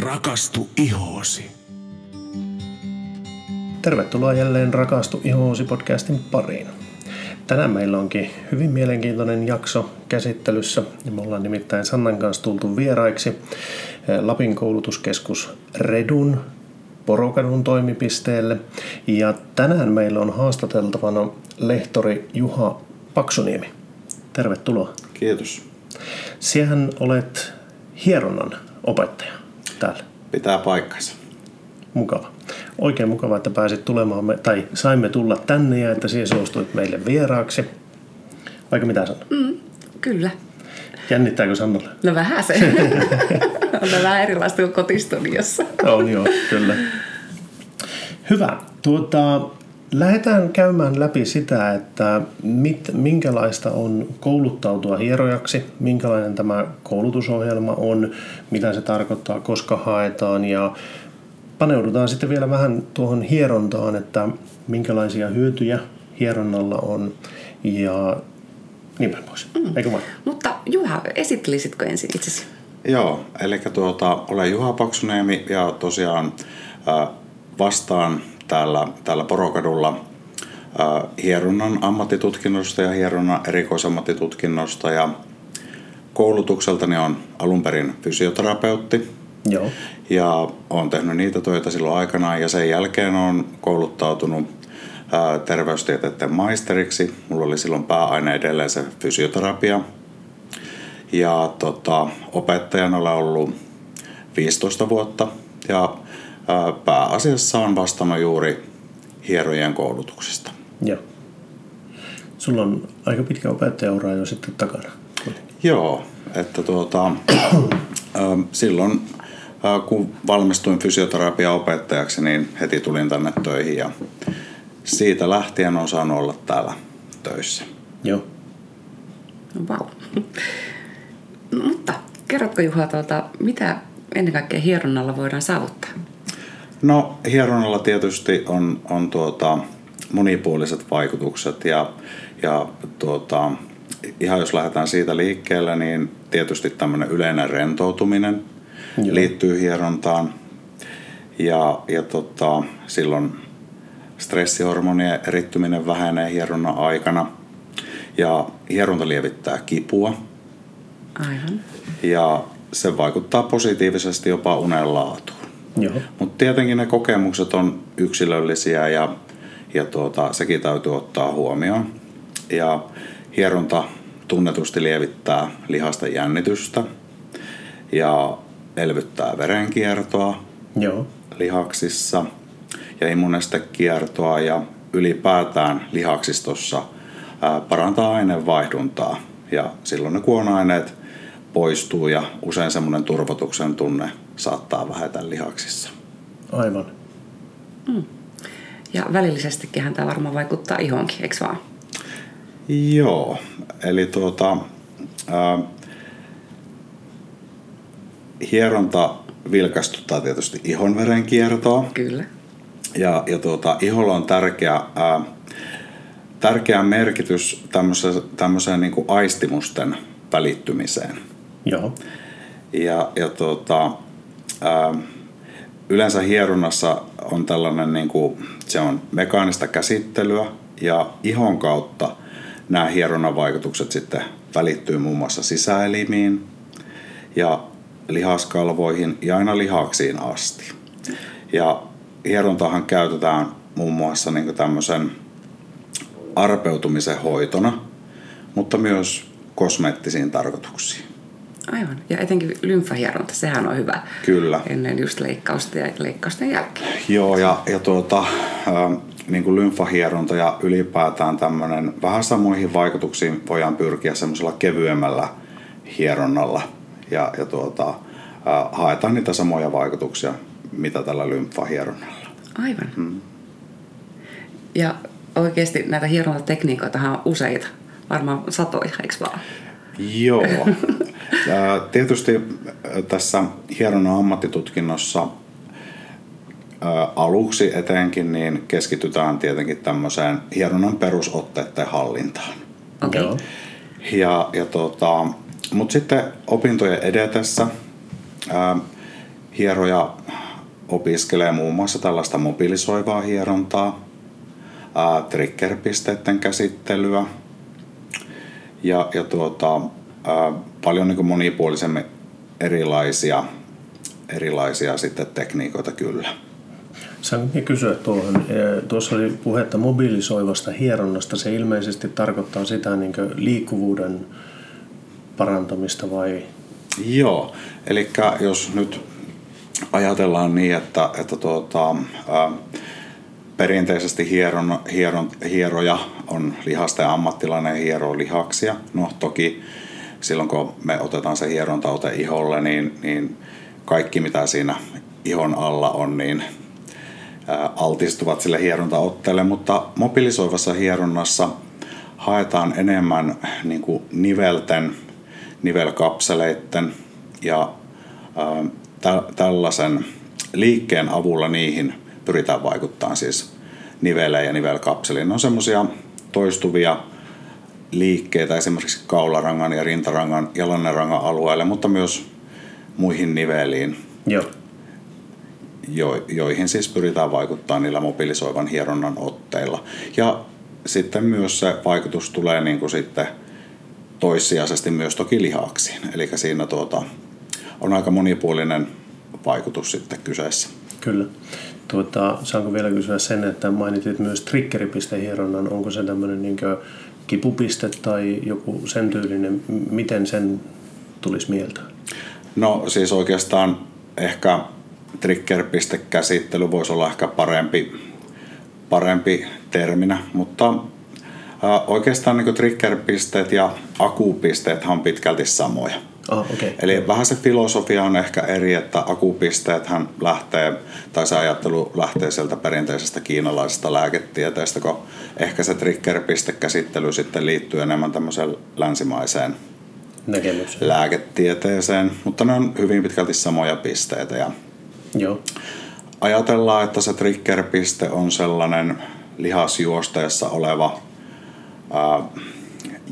Rakastu ihoosi. Tervetuloa jälleen Rakastu ihoosi podcastin pariin. Tänään meillä onkin hyvin mielenkiintoinen jakso käsittelyssä. Me ollaan nimittäin Sannan kanssa tultu vieraiksi Lapin koulutuskeskus Redun Porokadun toimipisteelle. Ja tänään meillä on haastateltavana lehtori Juha Paksuniemi. Tervetuloa. Kiitos. Siehän olet hieronnan opettaja täällä. Pitää paikkansa. Mukava. Oikein mukava, että pääsit tulemaan, me, tai saimme tulla tänne ja että sinä suostuit meille vieraaksi. Vaikka mitä sanoo? Mm, kyllä. Jännittääkö Sannalle? No vähän se. on vähän erilaista kuin kotistudiossa. on joo, kyllä. Hyvä. Tuota, lähdetään käymään läpi sitä, että mit, minkälaista on kouluttautua hierojaksi, minkälainen tämä koulutusohjelma on, mitä se tarkoittaa, koska haetaan ja paneudutaan sitten vielä vähän tuohon hierontaan, että minkälaisia hyötyjä hieronnalla on ja niin päin pois. Mm. Eikö vaan? Mutta Juha, esittelisitkö ensin itsesi? Joo, eli tuota, olen Juha Paksuniemi ja tosiaan äh, vastaan täällä, täällä Porokadulla äh, hieronnan ammattitutkinnosta ja hieronnan erikoisammattitutkinnosta ja koulutukseltani on alun perin fysioterapeutti. Joo. Ja olen tehnyt niitä töitä silloin aikanaan ja sen jälkeen olen kouluttautunut ää, terveystieteiden maisteriksi. Mulla oli silloin pääaine edelleen se fysioterapia. Ja tota, opettajana olen ollut 15 vuotta ja pääasiassa on vastannut juuri hierojen koulutuksesta. Joo. Sulla on aika pitkä opettajaura jo sitten takana. Joo, että tuota, silloin kun valmistuin fysioterapiaopettajaksi, niin heti tulin tänne töihin ja siitä lähtien on saanut olla täällä töissä. Joo. No, wow. No, mutta kerrotko Juha, tuota, mitä ennen kaikkea hieronnalla voidaan saavuttaa? No hieronnalla tietysti on, on tuota, monipuoliset vaikutukset ja, ja tuota, ihan jos lähdetään siitä liikkeelle, niin tietysti tämmöinen yleinen rentoutuminen – Joo. liittyy hierontaan. Ja, ja tota, silloin stressihormonien erittyminen vähenee hieronnan aikana. Ja hieronta lievittää kipua. Aivan. Ja se vaikuttaa positiivisesti jopa unen laatuun. Mutta tietenkin ne kokemukset on yksilöllisiä ja, ja tuota, sekin täytyy ottaa huomioon. Ja hieronta tunnetusti lievittää lihasta jännitystä ja elvyttää verenkiertoa Joo. lihaksissa ja immunestekiertoa ja ylipäätään lihaksistossa parantaa aineenvaihduntaa. Ja silloin ne kuonaineet poistuu ja usein semmoinen turvotuksen tunne saattaa vähetä lihaksissa. Aivan. Mm. Ja välillisestikin tämä varmaan vaikuttaa ihonkin, eikö vaan? Joo, eli tuota, ää, hieronta vilkastuttaa tietysti ihonverenkiertoa. Kyllä. Ja, ja tuota, iholla on tärkeä, ää, tärkeä merkitys tämmöiseen, tämmöiseen niin kuin aistimusten välittymiseen. Joo. Ja, ja tuota, ää, yleensä hieronnassa on tällainen, niin kuin, se on mekaanista käsittelyä ja ihon kautta nämä hieronnan vaikutukset sitten välittyy muun muassa sisäelimiin ja lihaskalvoihin ja aina lihaksiin asti. Ja hierontahan käytetään muun muassa niin tämmöisen arpeutumisen hoitona, mutta myös kosmeettisiin tarkoituksiin. Aivan. Ja etenkin lymfahieronta, sehän on hyvä. Kyllä. Ennen just leikkausta ja leikkausten jälkeen. Joo, ja, ja tuota, äh, niin kuin lymfahieronta ja ylipäätään tämmöinen vähän samoihin vaikutuksiin voidaan pyrkiä semmoisella kevyemmällä hieronnalla – ja, ja tuota, ää, haetaan niitä samoja vaikutuksia, mitä tällä lymfahieronnalla. Aivan. Hmm. Ja oikeasti näitä hierontatekniikoita on useita, varmaan satoja, eikö vaan? Joo. Tietysti tässä hieronnan ammattitutkinnossa aluksi etenkin niin keskitytään tietenkin tämmöiseen hieronnan perusotteiden hallintaan. Okay. Ja, ja tota, mutta sitten opintojen edetessä ää, hieroja opiskelee muun muassa tällaista mobilisoivaa hierontaa, ää, triggerpisteiden käsittelyä ja, ja tuota, ää, paljon niin monipuolisemmin erilaisia, erilaisia sitten tekniikoita kyllä. Saanko kysyä tuohon? Tuossa oli puhetta mobilisoivasta hieronnasta. Se ilmeisesti tarkoittaa sitä niin liikkuvuuden parantamista vai? Joo, eli jos nyt ajatellaan niin, että, että tuota, ää, perinteisesti hieron, hieron, hieroja on lihasten ammattilainen hiero lihaksia. No toki silloin kun me otetaan se hierontaute iholle, niin, niin kaikki mitä siinä ihon alla on, niin altistuvat sille hierontaotteelle, mutta mobilisoivassa hieronnassa haetaan enemmän niin kuin nivelten, nivelkapseleiden ja ää, tä- tällaisen liikkeen avulla niihin pyritään vaikuttaa siis niveleen ja nivelkapseliin. Ne on semmoisia toistuvia liikkeitä esimerkiksi kaularangan ja rintarangan ja lannerangan alueelle, mutta myös muihin niveliin. Joo jo, joihin siis pyritään vaikuttaa niillä mobilisoivan hieronnan otteilla. Ja sitten myös se vaikutus tulee niin kuin sitten toissijaisesti myös toki lihaksiin. Eli siinä tuota, on aika monipuolinen vaikutus sitten kyseessä. Kyllä. Tuota, saanko vielä kysyä sen, että mainitit myös triggeripistehieronnan. Onko se tämmöinen niin kipupiste tai joku sen tyylinen? Miten sen tulisi mieltä? No siis oikeastaan ehkä trigger-pistekäsittely voisi olla ehkä parempi, parempi terminä, mutta oikeastaan niin trigger-pisteet ja akupisteet on pitkälti samoja. Oh, okay. Eli vähän se filosofia on ehkä eri, että akupisteethän lähtee, tai se ajattelu lähtee sieltä perinteisestä kiinalaisesta lääketieteestä, kun ehkä se trigger-pistekäsittely sitten liittyy enemmän tämmöiseen länsimaiseen Näkemykseen. lääketieteeseen, mutta ne on hyvin pitkälti samoja pisteitä ja Joo. Ajatellaan, että se triggerpiste on sellainen lihasjuosteessa oleva ää,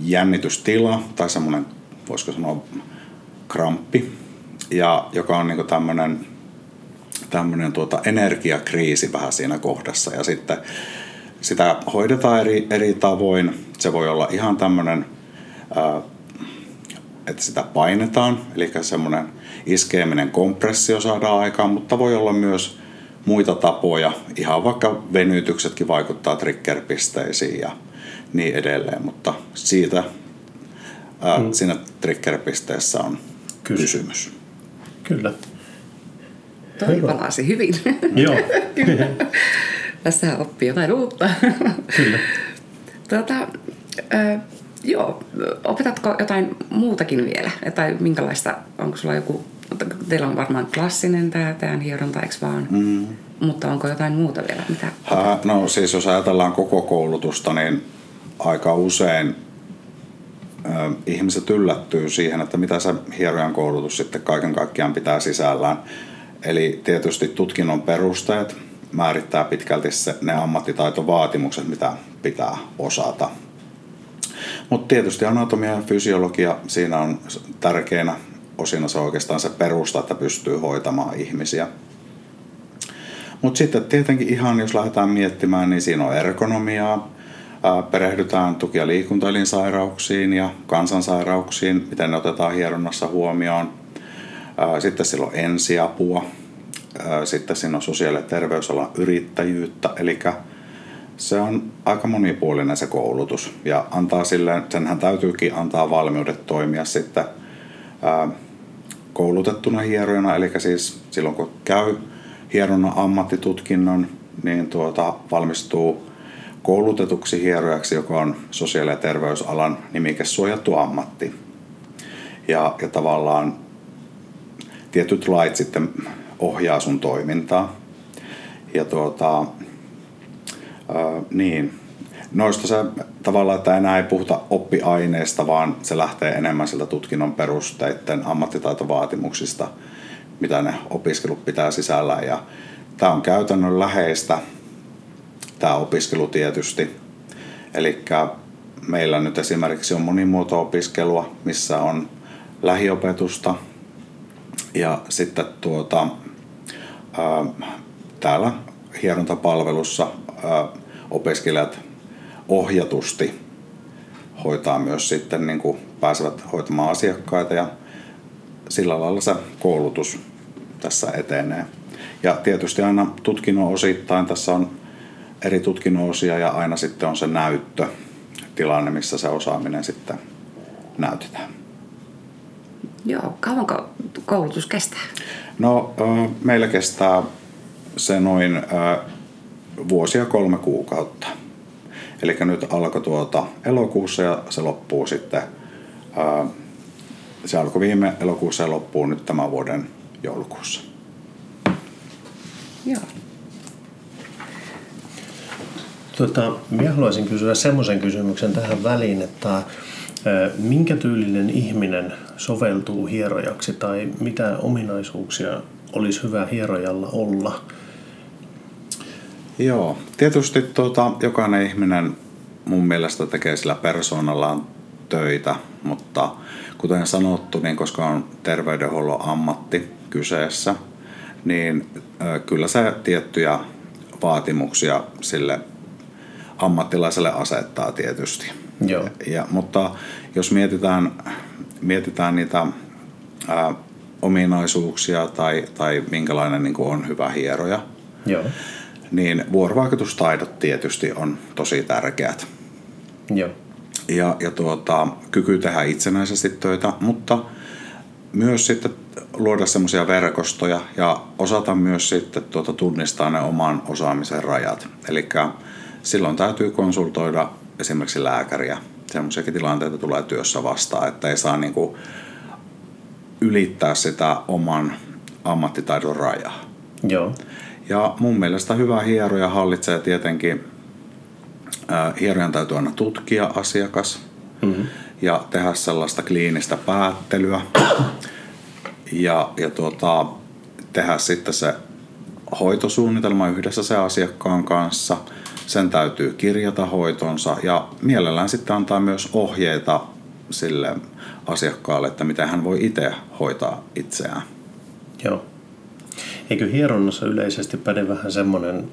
jännitystila tai semmoinen, voisiko sanoa, kramppi, ja joka on niinku tämmöinen tämmöinen tuota energiakriisi vähän siinä kohdassa. Ja sitten sitä hoidetaan eri, eri tavoin. Se voi olla ihan tämmöinen, että sitä painetaan, eli semmoinen iskeeminen kompressio saadaan aikaan, mutta voi olla myös muita tapoja. Ihan vaikka venytyksetkin vaikuttaa triggerpisteisiin ja niin edelleen, mutta siitä ää, mm. siinä triggerpisteessä on Kysy. kysymys. Kyllä. Toi palasi hyvin. Joo. Tässä oppii jotain uutta. Kyllä. Tuota, äh, joo, opetatko jotain muutakin vielä? Tai minkälaista, onko sulla joku teillä on varmaan klassinen tämä, tämä hieronta, eikö vaan? Mm. Mutta onko jotain muuta vielä? Mitä? Hä, no siis jos ajatellaan koko koulutusta, niin aika usein ö, ihmiset yllättyy siihen, että mitä se hierojan koulutus sitten kaiken kaikkiaan pitää sisällään. Eli tietysti tutkinnon perusteet määrittää pitkälti se, ne ammattitaitovaatimukset, mitä pitää osata. Mutta tietysti anatomia ja fysiologia siinä on tärkeänä osina se oikeastaan se perusta, että pystyy hoitamaan ihmisiä. Mutta sitten tietenkin ihan, jos lähdetään miettimään, niin siinä on ergonomiaa, perehdytään tuki- ja liikuntaelinsairauksiin ja kansansairauksiin, miten ne otetaan hieronnassa huomioon. Sitten sillä on ensiapua, sitten siinä on sosiaali- ja terveysalan yrittäjyyttä, eli se on aika monipuolinen se koulutus ja antaa sille, senhän täytyykin antaa valmiudet toimia sitten koulutettuna hierojana, eli siis silloin kun käy hieronnan ammattitutkinnon, niin tuota, valmistuu koulutetuksi hierojaksi, joka on sosiaali- ja terveysalan nimikesuojattu ammatti. Ja, ja tavallaan tietyt lait sitten ohjaa sun toimintaa. Ja tuota, ää, niin, noista se tavallaan, että enää ei puhuta oppiaineesta, vaan se lähtee enemmän sieltä tutkinnon perusteiden ammattitaitovaatimuksista, mitä ne opiskelut pitää sisällään. Ja tämä on käytännön läheistä, tämä opiskelu tietysti. Eli meillä nyt esimerkiksi on monimuoto-opiskelua, missä on lähiopetusta ja sitten tuota, täällä hierontapalvelussa opiskelijat ohjatusti hoitaa myös sitten, niin kuin pääsevät hoitamaan asiakkaita ja sillä lailla se koulutus tässä etenee. Ja tietysti aina tutkinnon osittain tässä on eri tutkinnon osia ja aina sitten on se näyttö, tilanne, missä se osaaminen sitten näytetään. Joo, kauanko koulutus kestää? No, meillä kestää se noin vuosia kolme kuukautta. Eli nyt alkoi tuota elokuussa ja se loppuu sitten, se alkoi viime elokuussa ja loppuu nyt tämän vuoden joulukuussa. Joo. Tota, minä haluaisin kysyä semmoisen kysymyksen tähän väliin, että minkä tyylinen ihminen soveltuu hierojaksi tai mitä ominaisuuksia olisi hyvä hierojalla olla? Joo, tietysti tuota, jokainen ihminen mun mielestä tekee sillä persoonallaan töitä, mutta kuten sanottu, niin koska on terveydenhuollon ammatti kyseessä, niin kyllä se tiettyjä vaatimuksia sille ammattilaiselle asettaa tietysti. Joo. Ja, mutta jos mietitään, mietitään niitä ää, ominaisuuksia tai, tai minkälainen niin kuin on hyvä hieroja, Joo. niin vuorovaikutustaidot tietysti on tosi tärkeät. Joo. Ja, ja tuota, kyky tehdä itsenäisesti töitä, mutta myös sitten luoda semmoisia verkostoja ja osata myös sitten tuota tunnistaa ne oman osaamisen rajat. Eli silloin täytyy konsultoida esimerkiksi lääkäriä. Semmoisiakin tilanteita tulee työssä vastaan, että ei saa niinku ylittää sitä oman ammattitaidon rajaa. Joo. Ja mun mielestä hyvä hieroja hallitsee tietenkin, äh, hierojan täytyy aina tutkia asiakas mm-hmm. ja tehdä sellaista kliinistä päättelyä ja, ja tuota, tehdä sitten se hoitosuunnitelma yhdessä se asiakkaan kanssa – sen täytyy kirjata hoitonsa ja mielellään sitten antaa myös ohjeita sille asiakkaalle, että miten hän voi itse hoitaa itseään. Joo. Eikö hieronnassa yleisesti päde vähän semmoinen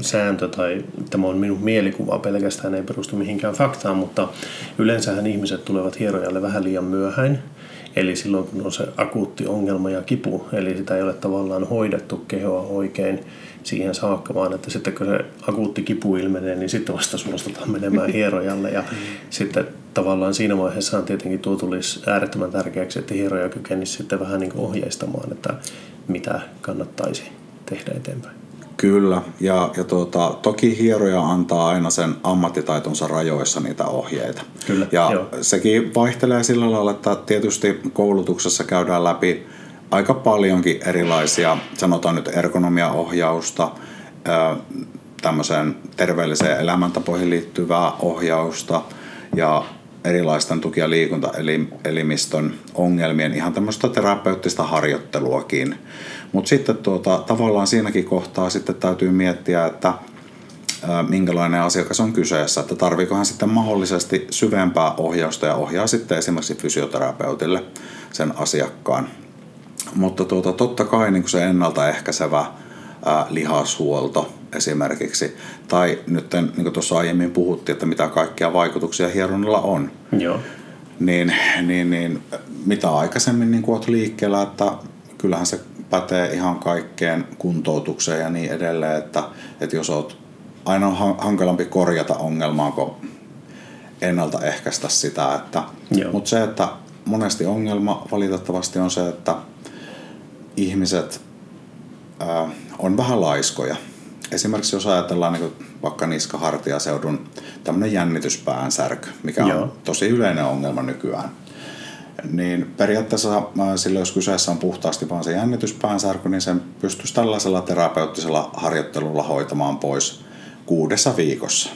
sääntö, tai tämä on minun mielikuva pelkästään, ei perustu mihinkään faktaan, mutta yleensähän ihmiset tulevat hierojalle vähän liian myöhäin. Eli silloin kun on se akuutti ongelma ja kipu, eli sitä ei ole tavallaan hoidettu kehoa oikein, siihen saakka, vaan että sitten kun se akuutti kipu ilmenee, niin sitten vasta suostutaan menemään hierojalle. Ja mm. sitten tavallaan siinä vaiheessa on tietenkin tuo tulisi äärettömän tärkeäksi, että hieroja kykenisi sitten vähän niin ohjeistamaan, että mitä kannattaisi tehdä eteenpäin. Kyllä, ja, ja tuota, toki hieroja antaa aina sen ammattitaitonsa rajoissa niitä ohjeita. Kyllä, ja joo. sekin vaihtelee sillä lailla, että tietysti koulutuksessa käydään läpi aika paljonkin erilaisia, sanotaan nyt ergonomiaohjausta, tämmöiseen terveelliseen elämäntapoihin liittyvää ohjausta ja erilaisten tuki- ja liikuntaelimistön ongelmien ihan tämmöistä terapeuttista harjoitteluakin. Mutta sitten tuota, tavallaan siinäkin kohtaa sitten täytyy miettiä, että minkälainen asiakas on kyseessä, että tarviiko hän sitten mahdollisesti syvempää ohjausta ja ohjaa sitten esimerkiksi fysioterapeutille sen asiakkaan mutta tuota, totta kai niin se ennaltaehkäisevä ää, lihashuolto esimerkiksi, tai nyt niin kuin tuossa aiemmin puhuttiin, että mitä kaikkia vaikutuksia hieronnalla on. Joo. Niin, niin, niin mitä aikaisemmin niin olet liikkeellä, että kyllähän se pätee ihan kaikkeen kuntoutukseen ja niin edelleen, että, että jos olet aina on hankalampi korjata ongelmaa kuin ennaltaehkäistä sitä. Että, mutta se, että monesti ongelma valitettavasti on se, että ihmiset ää, on vähän laiskoja. Esimerkiksi jos ajatellaan niin vaikka niskahartiaseudun tämmöinen jännityspäänsärky, mikä Joo. on tosi yleinen ongelma nykyään. Niin periaatteessa silloin, jos kyseessä on puhtaasti vain se jännityspäänsärky, niin sen pystyisi tällaisella terapeuttisella harjoittelulla hoitamaan pois kuudessa viikossa.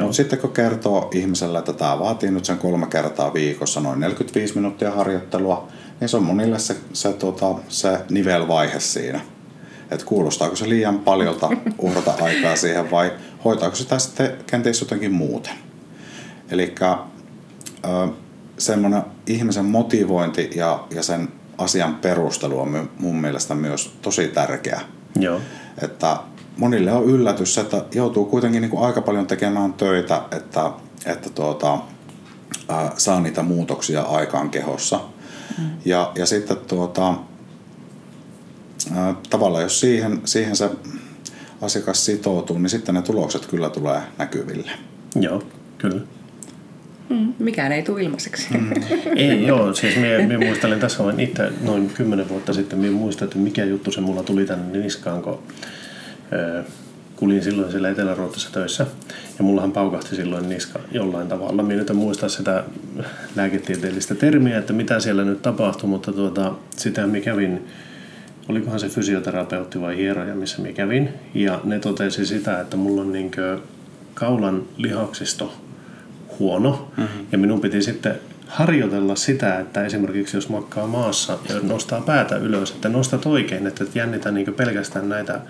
Mutta sitten kun kertoo ihmiselle, että tämä vaatii nyt sen kolme kertaa viikossa noin 45 minuuttia harjoittelua, niin se on monille se, se, tota, se nivelvaihe siinä. Että kuulostaako se liian paljolta uhrata aikaa siihen vai hoitaako sitä sitten kenties jotenkin muuten. Eli semmoinen ihmisen motivointi ja, ja sen asian perustelu on mun mielestä myös tosi tärkeä. Joo. Että monille on yllätys, että joutuu kuitenkin niin kuin aika paljon tekemään töitä, että, että tuota, ää, saa niitä muutoksia aikaan kehossa. Mm. Ja, ja sitten tuota, ää, tavallaan jos siihen, siihen se asiakas sitoutuu, niin sitten ne tulokset kyllä tulee näkyville. Joo, kyllä. Mm, mikään ei tule ilmaiseksi. Mm. ei, joo. Siis minä, minä muistelen tässä on itse noin kymmenen vuotta sitten, minä muistan, että mikä juttu se mulla tuli tänne niskaan, kun äh, kulin silloin siellä etelä töissä. Ja mullahan paukahti silloin niska jollain tavalla. Minä nyt en muista sitä lääketieteellistä termiä, että mitä siellä nyt tapahtui, mutta tuota, sitä minä kävin olikohan se fysioterapeutti vai hieroja, missä minä kävin. Ja ne totesi sitä, että mulla on niin kaulan lihaksisto huono. Mm-hmm. Ja minun piti sitten harjoitella sitä, että esimerkiksi jos makkaa maassa ja nostaa päätä ylös, että nostat oikein, että jännitä niin pelkästään näitä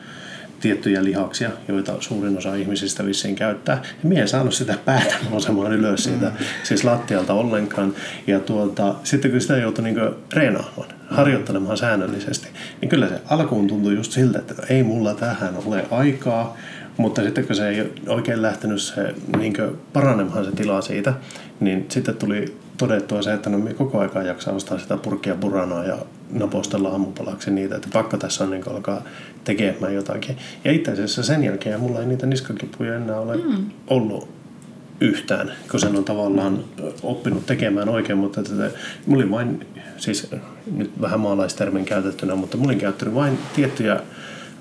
tiettyjä lihaksia, joita suurin osa ihmisistä vissiin käyttää. Ja minä en saanut sitä päätä nousemaan ylös siitä, mm. siis lattialta ollenkaan. Ja tuota, sitten kun sitä joutui niin reenaamaan, harjoittelemaan säännöllisesti, niin kyllä se alkuun tuntui just siltä, että ei mulla tähän ole aikaa, mutta sitten kun se ei oikein lähtenyt se, niin paranemaan se tila siitä, niin sitten tuli todettua se, että no me koko aika jaksaa ostaa sitä purkkia buranaa ja napostella aamupalaksi niitä, että pakko tässä on niin alkaa tekemään jotakin. Ja itse asiassa sen jälkeen mulla ei niitä niskakipuja enää ole mm. ollut yhtään, kun sen on tavallaan oppinut tekemään oikein, mutta että mulla oli vain, siis nyt vähän maalaistermin käytettynä, mutta mulla oli käyttänyt vain tiettyjä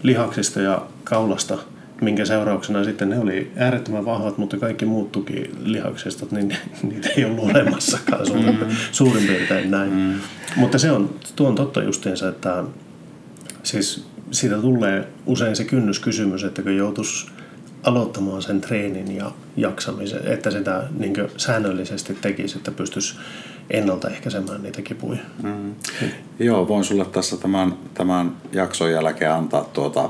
lihaksista ja kaulasta – minkä seurauksena sitten ne oli äärettömän vahvat, mutta kaikki muut tukilihaksistot, niin niitä ei ollut olemassakaan suurin, mm. suurin piirtein näin. Mm. Mutta se on, tuo on totta justiinsa, että siis siitä tulee usein se kynnyskysymys, että kun joutuisi aloittamaan sen treenin ja jaksamisen, että sitä niin säännöllisesti tekisi, että pystyisi ennaltaehkäisemään niitä kipuja. Mm. Mm. Joo, voin sulle tässä tämän, tämän jakson jälkeen antaa tuota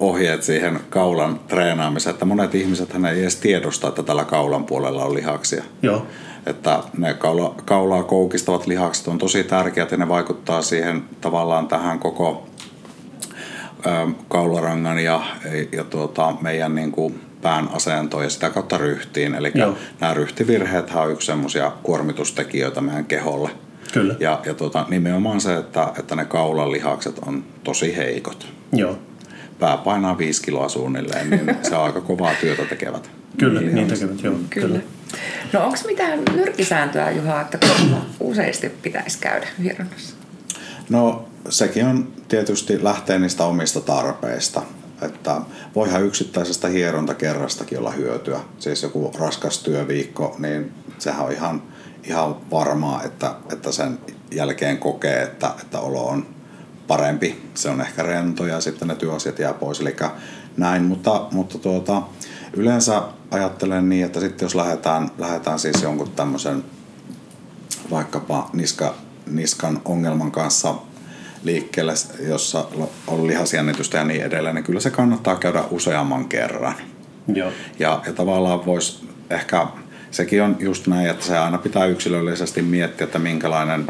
ohjeet siihen kaulan treenaamiseen, että monet ihmiset ei edes tiedosta, että tällä kaulan puolella on lihaksia. Joo. Että ne kaula, kaulaa koukistavat lihakset on tosi tärkeät ja ne vaikuttaa siihen tavallaan tähän koko kaularangan ja, ja tuota, meidän niin kuin pään asentoon ja sitä kautta ryhtiin. Eli Joo. nämä ryhtivirheet on yksi semmoisia kuormitustekijöitä meidän keholle. Kyllä. Ja, ja tuota, nimenomaan se, että, että ne kaulan lihakset on tosi heikot. Joo pää painaa viisi kiloa suunnilleen, niin se on aika kovaa työtä tekevät. Kyllä, niin, niin tekevät, joo. Kyllä. kyllä. No onko mitään nyrkkisääntöä, Juha, että useasti pitäisi käydä hieronnassa? No sekin on tietysti lähtee niistä omista tarpeista. Että voihan yksittäisestä hierontakerrastakin olla hyötyä. Siis joku raskas työviikko, niin sehän on ihan, ihan varmaa, että, että sen jälkeen kokee, että, että olo on parempi. Se on ehkä rento ja sitten ne työasiat jää pois. Eli näin, mutta, mutta tuota, yleensä ajattelen niin, että sitten jos lähdetään, lähdetään siis jonkun tämmöisen vaikkapa niska, niskan ongelman kanssa liikkeelle, jossa on lihasjännitystä ja niin edelleen, niin kyllä se kannattaa käydä useamman kerran. Joo. Ja, ja tavallaan voisi ehkä, sekin on just näin, että se aina pitää yksilöllisesti miettiä, että minkälainen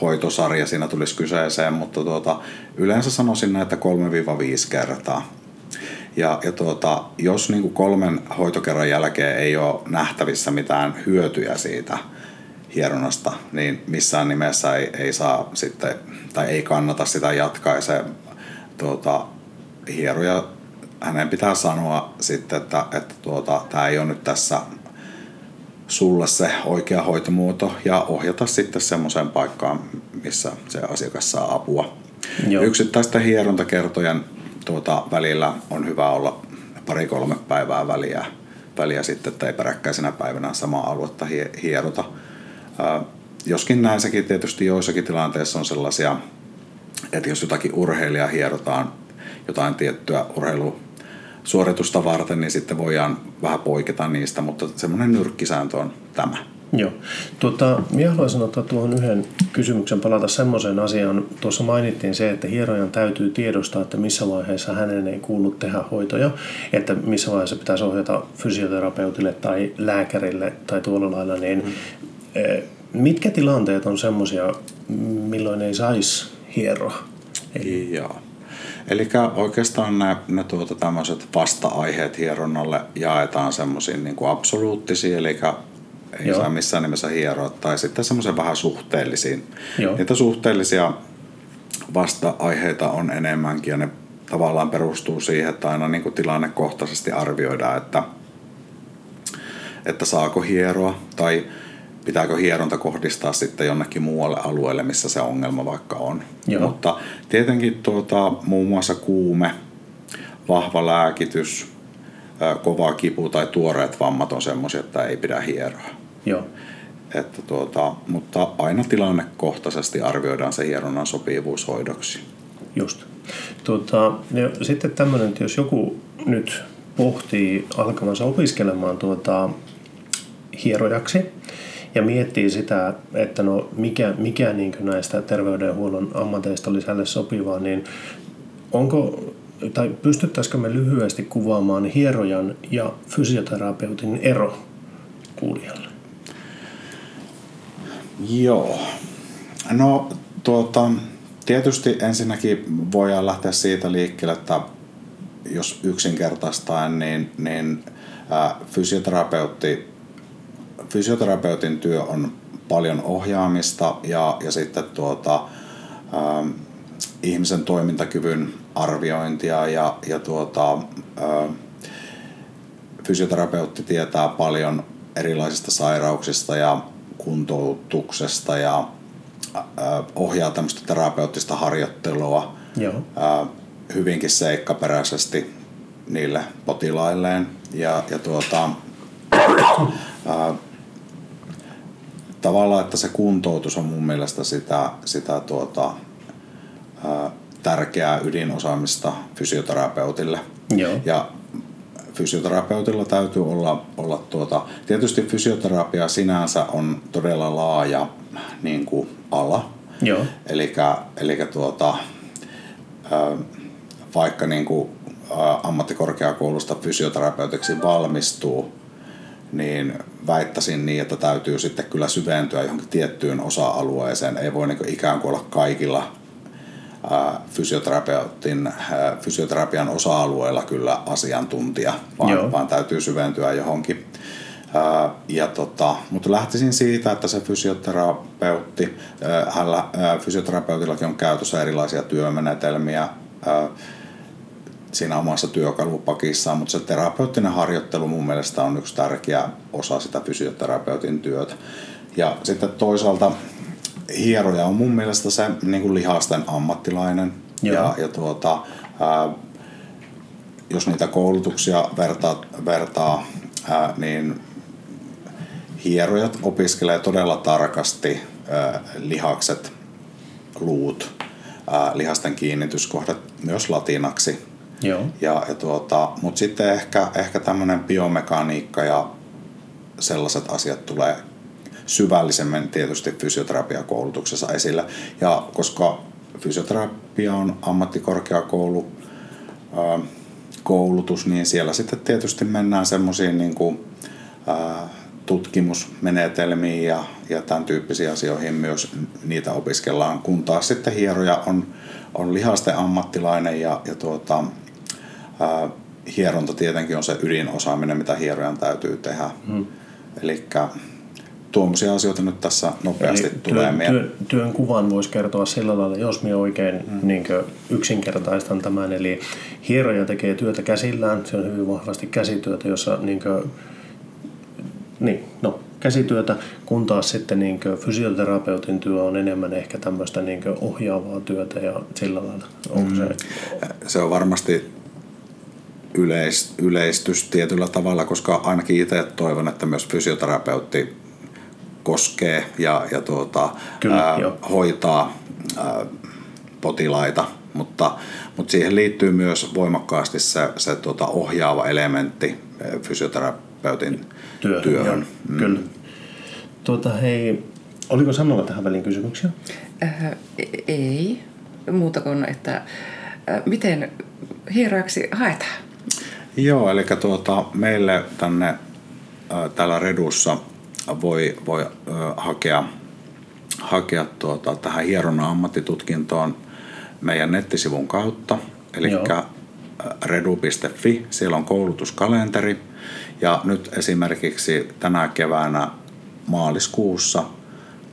hoitosarja siinä tulisi kyseeseen, mutta tuota, yleensä sanoisin näitä 3-5 kertaa. Ja, ja tuota, jos niin kuin kolmen hoitokerran jälkeen ei ole nähtävissä mitään hyötyjä siitä hieronnasta, niin missään nimessä ei, ei saa sitten, tai ei kannata sitä jatkaa. Ja se tuota, hieroja, hänen pitää sanoa sitten, että, että tuota, tämä ei ole nyt tässä sulle se oikea hoitomuoto ja ohjata sitten semmoiseen paikkaan, missä se asiakas saa apua. Joo. Yksittäisten hierontakertojen tuota, välillä on hyvä olla pari-kolme päivää väliä, väliä sitten, että ei peräkkäisenä päivänä samaa aluetta hierota. Joskin näissäkin tietysti joissakin tilanteissa on sellaisia, että jos jotakin urheilijaa hierotaan, jotain tiettyä urheilu suoritusta varten, niin sitten voidaan vähän poiketa niistä, mutta semmoinen nyrkkisääntö on tämä. Joo. Tuota, minä haluaisin ottaa tuohon yhden kysymyksen, palata semmoiseen asiaan. Tuossa mainittiin se, että hierojan täytyy tiedostaa, että missä vaiheessa hänen ei kuulu tehdä hoitoja, että missä vaiheessa pitäisi ohjata fysioterapeutille tai lääkärille tai tuolla lailla, niin mm. Mitkä tilanteet on semmoisia, milloin ei saisi hieroa? Eli... Joo. Eli oikeastaan ne, ne tuota, tämmöiset vasta-aiheet hieronnalle jaetaan semmoisiin niin kuin absoluuttisiin, eli ei Joo. saa missään nimessä hieroa, tai sitten semmoisen vähän suhteellisiin. Joo. Niitä suhteellisia vasta-aiheita on enemmänkin, ja ne tavallaan perustuu siihen, että aina niin kuin tilannekohtaisesti arvioidaan, että, että saako hieroa, tai pitääkö hieronta kohdistaa sitten jonnekin muualle alueelle, missä se ongelma vaikka on. Joo. Mutta tietenkin tuota, muun muassa kuume, vahva lääkitys, kova kipu tai tuoreet vammat on semmoisia, että ei pidä hieroa. Joo. Että tuota, mutta aina tilannekohtaisesti arvioidaan se hieronnan sopivuus hoidoksi. Just. Tuota, ja sitten tämmöinen, että jos joku nyt pohtii alkavansa opiskelemaan tuota, hierojaksi, ja miettii sitä, että no mikä, mikä niin näistä terveydenhuollon ammateista olisi hänelle sopivaa, niin onko tai pystyttäisikö me lyhyesti kuvaamaan hierojan ja fysioterapeutin ero kuulijalle? Joo. No tuota, tietysti ensinnäkin voidaan lähteä siitä liikkeelle, että jos yksinkertaistaen, niin, niin ää, fysioterapeutti fysioterapeutin työ on paljon ohjaamista ja, ja sitten tuota, ä, ihmisen toimintakyvyn arviointia ja, ja tuota, ä, fysioterapeutti tietää paljon erilaisista sairauksista ja kuntoutuksesta ja ä, ohjaa tämmöistä terapeuttista harjoittelua Joo. Ä, hyvinkin seikkaperäisesti niille potilailleen. Ja, ja tuota, ä, tavallaan, että se kuntoutus on mun mielestä sitä, sitä tuota, ää, tärkeää ydinosaamista fysioterapeutille. Joo. Ja fysioterapeutilla täytyy olla, olla tuota, tietysti fysioterapia sinänsä on todella laaja niin kuin ala. Joo. Eli tuota, vaikka niin kuin, ammattikorkeakoulusta fysioterapeutiksi valmistuu, niin väittäisin niin, että täytyy sitten kyllä syventyä johonkin tiettyyn osa-alueeseen. Ei voi niin ikään kuin olla kaikilla fysioterapeutin, fysioterapian osa-alueilla kyllä asiantuntija, vaan, vaan täytyy syventyä johonkin. Ja tota, mutta lähtisin siitä, että se fysioterapeutti, hänellä, fysioterapeutillakin on käytössä erilaisia työmenetelmiä, siinä omassa työkalupakissaan, mutta se terapeuttinen harjoittelu mun mielestä on yksi tärkeä osa sitä fysioterapeutin työtä. Ja sitten toisaalta hieroja on mun mielestä se niin kuin lihasten ammattilainen. Joo. Ja, ja tuota, ää, jos niitä koulutuksia vertaa, vertaa ää, niin hierojat opiskelee todella tarkasti ää, lihakset, luut, ää, lihasten kiinnityskohdat myös latinaksi Joo. Ja, ja tuota, Mutta sitten ehkä, ehkä tämmöinen biomekaniikka ja sellaiset asiat tulee syvällisemmin tietysti fysioterapiakoulutuksessa esillä. Ja koska fysioterapia on ammattikorkeakoulu ää, koulutus, niin siellä sitten tietysti mennään semmoisiin niin tutkimusmenetelmiin ja, ja tämän tyyppisiin asioihin myös niitä opiskellaan, kun taas sitten hieroja on, on lihasten ammattilainen ja, ja tuota, hieronta tietenkin on se ydinosaaminen, mitä hierojan täytyy tehdä. Hmm. Eli tuommoisia asioita nyt tässä nopeasti Eli tulee työn, työn, työn kuvan voisi kertoa sillä lailla, jos minä oikein hmm. niin yksinkertaistan tämän. Eli hieroja tekee työtä käsillään, se on hyvin vahvasti käsityötä, jossa niin kuin, niin, no, käsityötä, kun taas sitten niin fysioterapeutin työ on enemmän ehkä tämmöistä niin ohjaavaa työtä ja sillä lailla. Onko mm. se... se on varmasti yleis, yleistys tietyllä tavalla, koska ainakin itse toivon, että myös fysioterapeutti koskee ja, ja tuota, Kyllä, ää, hoitaa ää, potilaita, mutta, mutta siihen liittyy myös voimakkaasti se, se tuota, ohjaava elementti fysioterapeutin Työ, työhön. mm. Kyllä. Tuota, hei, oliko Sannolla tähän väliin kysymyksiä? Äh, ei, muuta kuin, että äh, miten hierojaksi haetaan? Joo, eli tuota, meille tänne ää, täällä Redussa voi, voi ää, hakea, hakea tuota, tähän hieronnan ammattitutkintoon meidän nettisivun kautta, eli redu.fi, siellä on koulutuskalenteri ja nyt esimerkiksi tänä keväänä maaliskuussa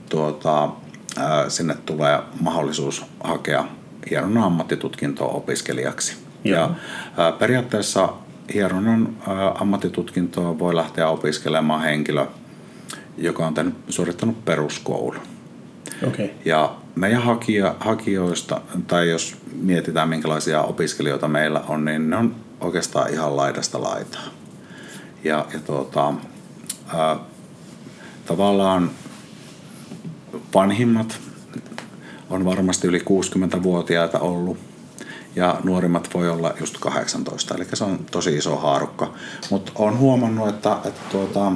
tuota, ää, sinne tulee mahdollisuus hakea hieronnan ammattitutkintoa opiskelijaksi. Joo. Ja ää, periaatteessa hieronnan ää, ammattitutkintoa voi lähteä opiskelemaan henkilö, joka on tehnyt, suorittanut peruskoulun. Okay. Ja meidän hakija, hakijoista, tai jos mietitään minkälaisia opiskelijoita meillä on, niin ne on oikeastaan ihan laidasta laitaa. Ja, ja tuota, ää, tavallaan vanhimmat on varmasti yli 60-vuotiaita ollut ja nuorimmat voi olla just 18, eli se on tosi iso haarukka. Mutta olen huomannut, että, että tuota,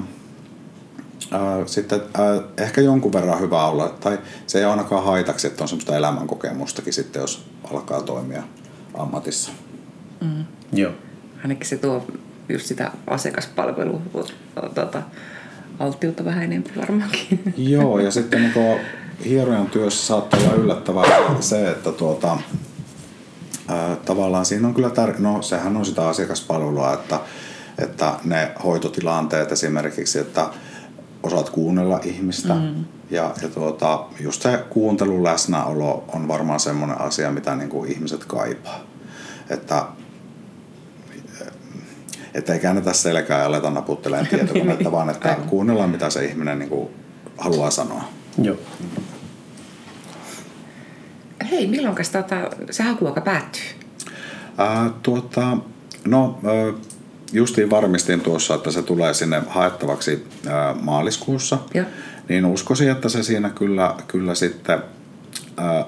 ää, sitten ää, ehkä jonkun verran hyvä olla, tai se ei ainakaan haitaksi, että on semmoista elämänkokemustakin sitten, jos alkaa toimia ammatissa. Joo. Ainakin se tuo just sitä asiakaspalvelua, tuota, alttiutta vähän enemmän varmaankin. Joo, ja sitten niin hierojan työssä saattaa olla yllättävää se, että tuota, ää, tavallaan siinä on kyllä, tär- no sehän on sitä asiakaspalvelua, että, että ne hoitotilanteet esimerkiksi, että osaat kuunnella ihmistä mm. ja, ja tuota, just se kuuntelun läsnäolo on varmaan semmoinen asia, mitä niin kuin ihmiset kaipaa. Että että ei käännetä selkää ja aleta naputtelemaan tietokonetta, vaan että kuunnellaan, mitä se ihminen niin kuin haluaa sanoa. Joo. Hei, milloin tota, se hakuaika päättyy? Ää, tuota, no, justiin varmistin tuossa, että se tulee sinne haettavaksi ää, maaliskuussa. Joo. Niin uskoisin, että se siinä kyllä, kyllä sitten ää,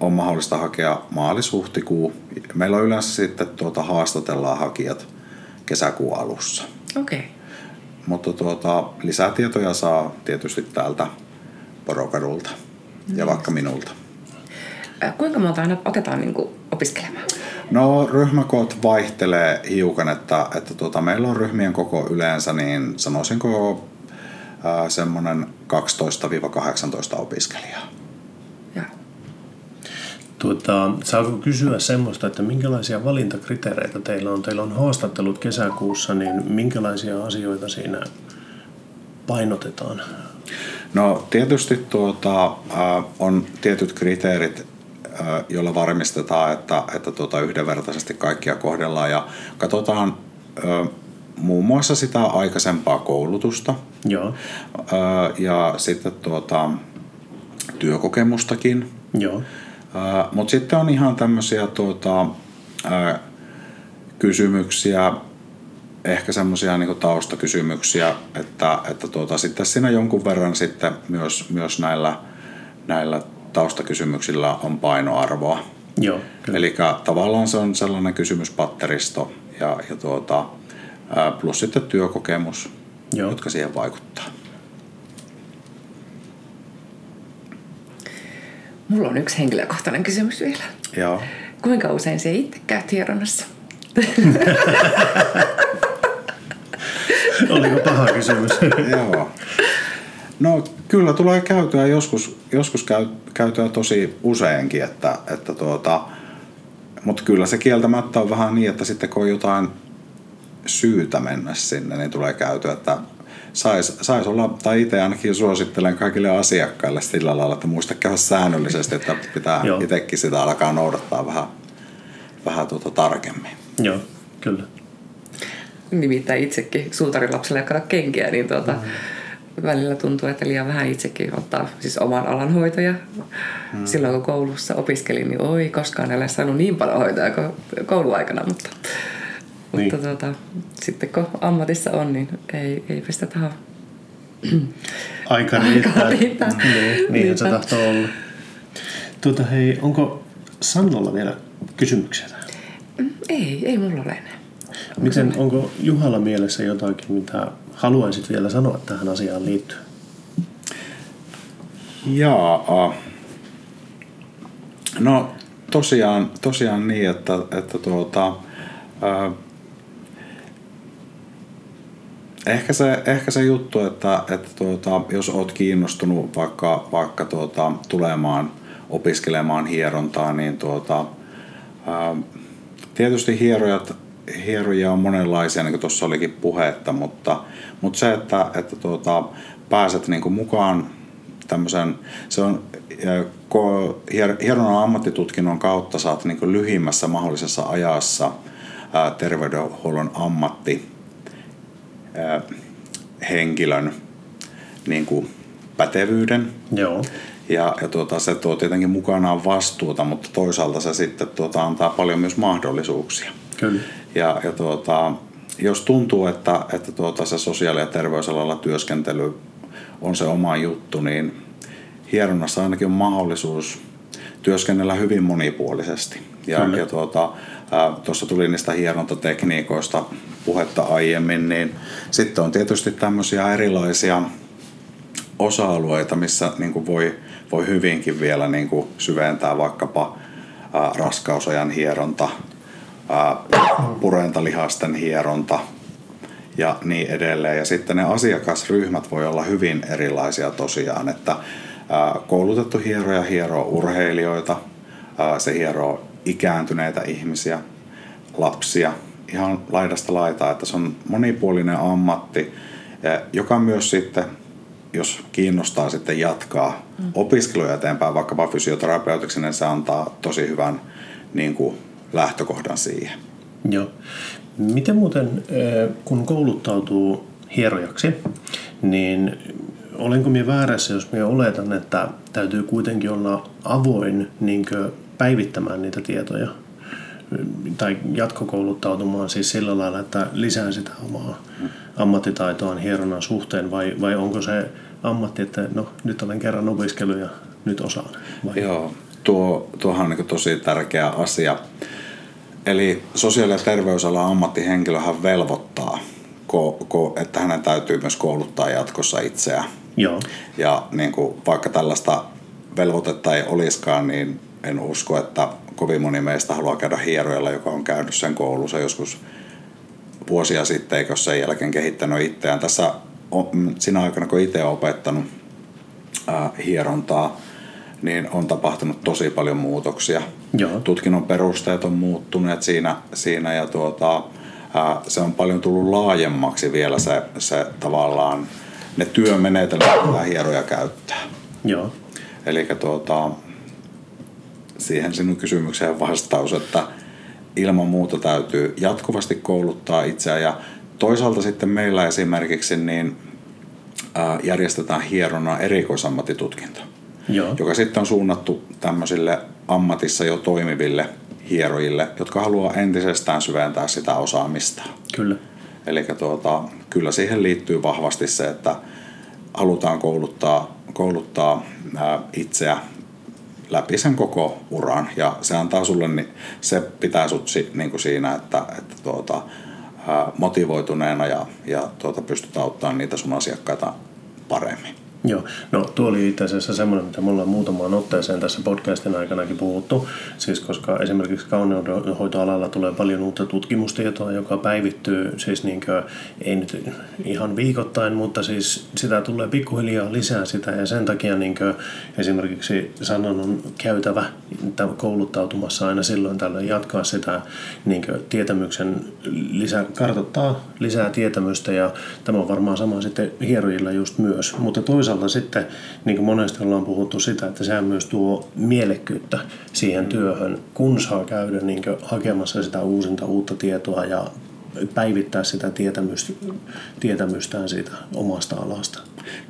on mahdollista hakea maalis-huhtikuu. Meillä on yleensä sitten tuota, haastatellaan hakijat kesäkuun alussa. Okei. Okay. Mutta tuota, lisätietoja saa tietysti täältä porokadulta ja vaikka minulta. Kuinka monta aina otetaan niin kuin, opiskelemaan? No ryhmäkoot vaihtelee hiukan, että, että tuota, meillä on ryhmien koko yleensä, niin sanoisinko semmoinen 12-18 opiskelijaa. Tuota, saako kysyä semmoista, että minkälaisia valintakriteereitä teillä on? Teillä on haastattelut kesäkuussa, niin minkälaisia asioita siinä painotetaan? No tietysti tuota, on tietyt kriteerit, ää, joilla varmistetaan, että, että tuota, yhdenvertaisesti kaikkia kohdellaan. Ja katsotaan muun muassa sitä aikaisempaa koulutusta. Joo, ja sitten tuota, työkokemustakin. joo, Mutta sitten on ihan tämmöisiä tuota, kysymyksiä, ehkä semmoisia niinku taustakysymyksiä, että, että tuota, sitten siinä jonkun verran sitten myös, myös näillä, näillä taustakysymyksillä on painoarvoa. joo. Eli tavallaan se on sellainen kysymyspatteristo ja, ja tuota, plus sitten työkokemus, Joo. jotka siihen vaikuttaa. Mulla on yksi henkilökohtainen kysymys vielä. Joo. Kuinka usein se itse käyt hieronnassa? Oliko paha kysymys? Joo. No kyllä tulee käytyä joskus, joskus käy, käytyä tosi useinkin, että, että tuota, mutta kyllä se kieltämättä on vähän niin, että sitten kun on jotain syytä mennä sinne, niin tulee käytyä, että sais, sais olla, tai itse ainakin suosittelen kaikille asiakkaille sillä lailla, että muista käydä säännöllisesti, että pitää itsekin sitä alkaa noudattaa vähän, vähän tuota tarkemmin. joo, kyllä. Nimittäin itsekin suutarilapselle kato kenkiä, niin tuota, mm. Välillä tuntuu, että liian vähän itsekin ottaa siis oman alan hoitoja. Mm. Silloin kun koulussa opiskelin, niin oi, koskaan en ole saanut niin paljon hoitoja kuin kouluaikana, mutta, Niin. mutta tuota, sitten kun ammatissa on, niin ei, ei pistä tähän. Aika Aika riittää. riittää. Niin, niinhän se tahtoo olla. Tuota, hei, onko Sannolla vielä kysymyksiä tähän? Mm, Ei, ei mulla ole enää. Miten, onko Juhalla mielessä jotakin, mitä haluaisit vielä sanoa tähän asiaan liittyen? Jaa. No tosiaan, tosiaan niin, että, että tuota, ää, ehkä, se, ehkä se juttu, että, että tuota, jos oot kiinnostunut vaikka, vaikka tuota, tulemaan opiskelemaan hierontaa, niin tuota, ää, tietysti hierojat, hieroja on monenlaisia, niin kuin tuossa olikin puhetta, mutta, mutta se, että, että tuota, pääset niin kuin mukaan tämmöisen, se on hieronnan ammattitutkinnon kautta saat niin kuin lyhimmässä mahdollisessa ajassa ää, terveydenhuollon ammatti ää, henkilön niin kuin pätevyyden. Joo. Ja, ja tuota, se tuo tietenkin mukanaan vastuuta, mutta toisaalta se sitten tuota, antaa paljon myös mahdollisuuksia. Kyllä. Ja, ja tuota, jos tuntuu, että, että tuota, se sosiaali- ja terveysalalla työskentely on se oma juttu, niin hieronnassa ainakin on mahdollisuus työskennellä hyvin monipuolisesti. Ja, ja tuota, tuossa tuli niistä hierontatekniikoista puhetta aiemmin, niin sitten on tietysti tämmöisiä erilaisia osa-alueita, missä niin kuin voi, voi hyvinkin vielä niin kuin syventää vaikkapa ää, raskausajan hieronta, purentalihasten hieronta ja niin edelleen. Ja sitten ne asiakasryhmät voi olla hyvin erilaisia tosiaan, että koulutettu hieroja hieroo urheilijoita, se hieroo ikääntyneitä ihmisiä, lapsia, ihan laidasta laitaa, että se on monipuolinen ammatti, joka myös sitten jos kiinnostaa sitten jatkaa mm. opiskeluja eteenpäin vaikkapa fysioterapeutiksi, niin se antaa tosi hyvän niin kuin, lähtökohdan siihen. Joo. Miten muuten, kun kouluttautuu hierojaksi, niin olenko minä väärässä, jos minä oletan, että täytyy kuitenkin olla avoin niin päivittämään niitä tietoja? tai jatkokouluttautumaan siis sillä lailla, että lisää sitä omaa ammattitaitoaan hieronnan suhteen vai, vai onko se ammatti, että no nyt olen kerran opiskellut ja nyt osaan? Vai? Joo, tuo, tuohan on niin tosi tärkeä asia. Eli sosiaali- ja terveysalan ammattihenkilöhän velvoittaa, että hänen täytyy myös kouluttaa jatkossa itseään. Joo. Ja niin kuin, vaikka tällaista velvoitetta ei olisikaan, niin en usko, että kovin moni meistä haluaa käydä hierojalla, joka on käynyt sen koulussa joskus vuosia sitten, eikö sen jälkeen kehittänyt itseään. Tässä on, siinä aikana, kun itse olen opettanut ää, hierontaa, niin on tapahtunut tosi paljon muutoksia. Joo. Tutkinnon perusteet on muuttuneet siinä, siinä ja tuota, ää, se on paljon tullut laajemmaksi vielä se, se tavallaan ne työmenetelmät, mitä hieroja käyttää. Joo. Eli tuota, siihen sinun kysymykseen vastaus, että ilman muuta täytyy jatkuvasti kouluttaa itseään ja toisaalta sitten meillä esimerkiksi niin järjestetään hierona erikoisammattitutkinto, Joo. joka sitten on suunnattu tämmöisille ammatissa jo toimiville hierojille, jotka haluaa entisestään syventää sitä osaamista. Kyllä. Eli tuota, kyllä siihen liittyy vahvasti se, että halutaan kouluttaa, kouluttaa itseä läpi sen koko uran. Ja se antaa sulle, niin se pitää sut niin kuin siinä, että, että tuota, motivoituneena ja, ja tuota, pystyt auttamaan niitä sun asiakkaita paremmin. Joo, no tuo oli itse asiassa semmoinen, mitä me ollaan muutamaan otteeseen tässä podcastin aikanakin puhuttu. Siis koska esimerkiksi kauneudenhoitoalalla tulee paljon uutta tutkimustietoa, joka päivittyy siis niin kuin, ei nyt ihan viikoittain, mutta siis sitä tulee pikkuhiljaa lisää sitä. Ja sen takia niin kuin, esimerkiksi sanan on käytävä kouluttautumassa aina silloin tällöin jatkaa sitä niin kuin, tietämyksen lisää, kartoittaa lisää tietämystä. Ja tämä on varmaan sama sitten hierojilla just myös, mutta toisaalta toisaalta sitten, niin kuin monesti ollaan puhuttu sitä, että sehän myös tuo mielekkyyttä siihen työhön, kun saa käydä niin hakemassa sitä uusinta uutta tietoa ja päivittää sitä tietämystä, tietämystään siitä omasta alasta.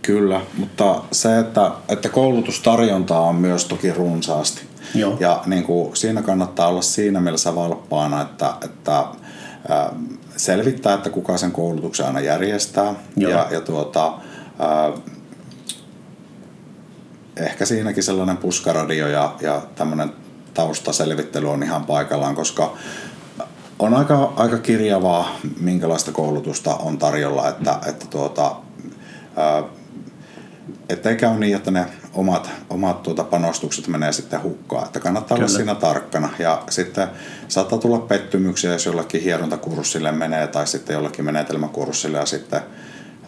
Kyllä, mutta se, että, että koulutustarjontaa on myös toki runsaasti. Joo. Ja niin kuin, siinä kannattaa olla siinä mielessä valppaana, että, että selvittää, että kuka sen koulutuksen aina järjestää. Joo. Ja, ja tuota, ehkä siinäkin sellainen puskaradio ja, ja tämmöinen taustaselvittely on ihan paikallaan, koska on aika, aika kirjavaa, minkälaista koulutusta on tarjolla, että, että tuota, ää, ettei käy niin, että ne omat, omat tuota panostukset menee sitten hukkaan. Että kannattaa Kyllä. olla siinä tarkkana. Ja sitten saattaa tulla pettymyksiä, jos jollekin hierontakurssille menee tai sitten jollekin menetelmäkurssille ja sitten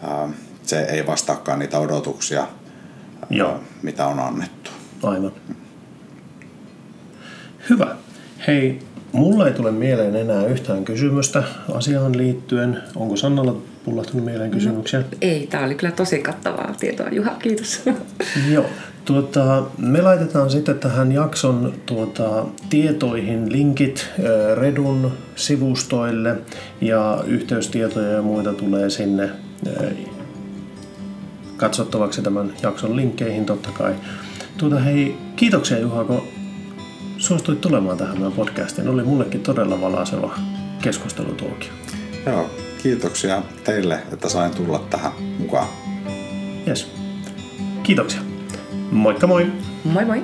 ää, se ei vastaakaan niitä odotuksia – Joo. mitä on annettu. Aivan. Hyvä. Hei, mulla ei tule mieleen enää yhtään kysymystä asiaan liittyen. Onko Sannalla pullahtunut mieleen kysymyksiä? No, ei, tämä oli kyllä tosi kattavaa tietoa. Juha, kiitos. Joo. Tuota, me laitetaan sitten tähän jakson tuota, tietoihin linkit Redun sivustoille ja yhteystietoja ja muita tulee sinne katsottavaksi tämän jakson linkkeihin totta kai. Tuota, hei, kiitoksia Juha, kun suostuit tulemaan tähän meidän podcastiin. Oli mullekin todella valaiseva keskustelutuokio. Joo, kiitoksia teille, että sain tulla tähän mukaan. Yes. Kiitoksia. Moikka moi! Moi moi!